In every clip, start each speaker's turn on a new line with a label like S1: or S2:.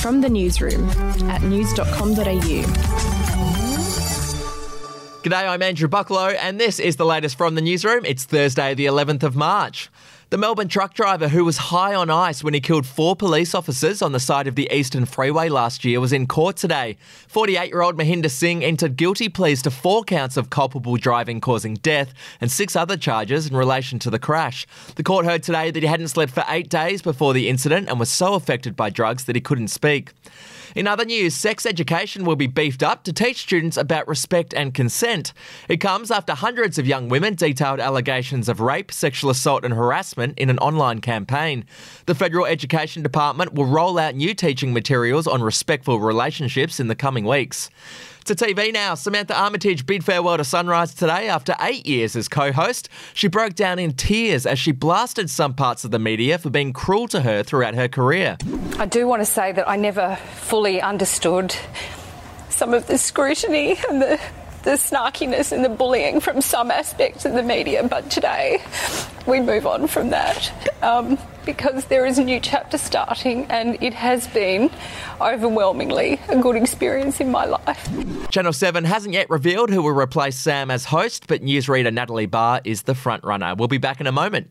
S1: From the newsroom at news.com.au.
S2: G'day, I'm Andrew Bucklow, and this is the latest from the newsroom. It's Thursday, the 11th of March. The Melbourne truck driver who was high on ice when he killed four police officers on the side of the Eastern Freeway last year was in court today. 48 year old Mohinder Singh entered guilty pleas to four counts of culpable driving causing death and six other charges in relation to the crash. The court heard today that he hadn't slept for eight days before the incident and was so affected by drugs that he couldn't speak. In other news, sex education will be beefed up to teach students about respect and consent. It comes after hundreds of young women detailed allegations of rape, sexual assault, and harassment in an online campaign. The Federal Education Department will roll out new teaching materials on respectful relationships in the coming weeks. To TV now, Samantha Armytage bid farewell to Sunrise today after eight years as co host. She broke down in tears as she blasted some parts of the media for being cruel to her throughout her career.
S3: I do want to say that I never fully understood some of the scrutiny and the the snarkiness and the bullying from some aspects of the media, but today we move on from that um, because there is a new chapter starting and it has been overwhelmingly a good experience in my life.
S2: Channel 7 hasn't yet revealed who will replace Sam as host, but newsreader Natalie Barr is the frontrunner. We'll be back in a moment.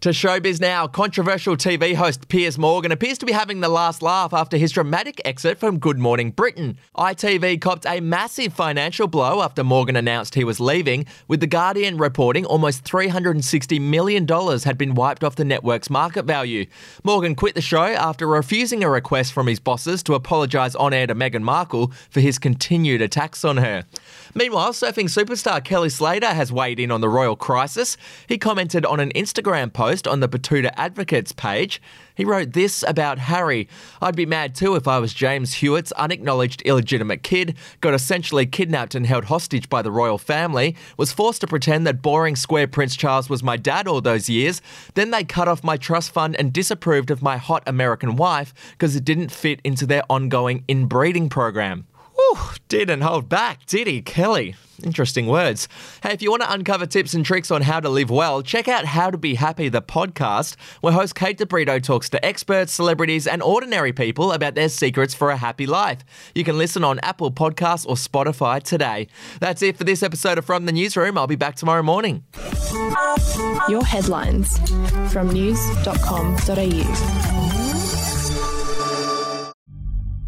S2: To showbiz now, controversial TV host Piers Morgan appears to be having the last laugh after his dramatic exit from Good Morning Britain. ITV copped a massive financial blow after Morgan announced he was leaving, with The Guardian reporting almost $360 million had been wiped off the network's market value. Morgan quit the show after refusing a request from his bosses to apologise on air to Meghan Markle for his continued attacks on her. Meanwhile, surfing superstar Kelly Slater has weighed in on the royal crisis. He commented on an Instagram post post on the Betoota Advocates page. He wrote this about Harry I'd be mad too if I was James Hewitt's unacknowledged illegitimate kid, got essentially kidnapped and held hostage by the royal family, was forced to pretend that boring square Prince Charles was my dad all those years, then they cut off my trust fund and disapproved of my hot American wife because it didn't fit into their ongoing inbreeding program. Whew, didn't hold back, did he, Kelly? Interesting words. Hey, if you want to uncover tips and tricks on how to live well, check out How to Be Happy, the podcast, where host Kate de Brito talks to experts, celebrities, and ordinary people about their secrets for a happy life. You can listen on Apple Podcasts or Spotify today. That's it for this episode of From the Newsroom. I'll be back tomorrow morning.
S1: Your headlines from news.com.au.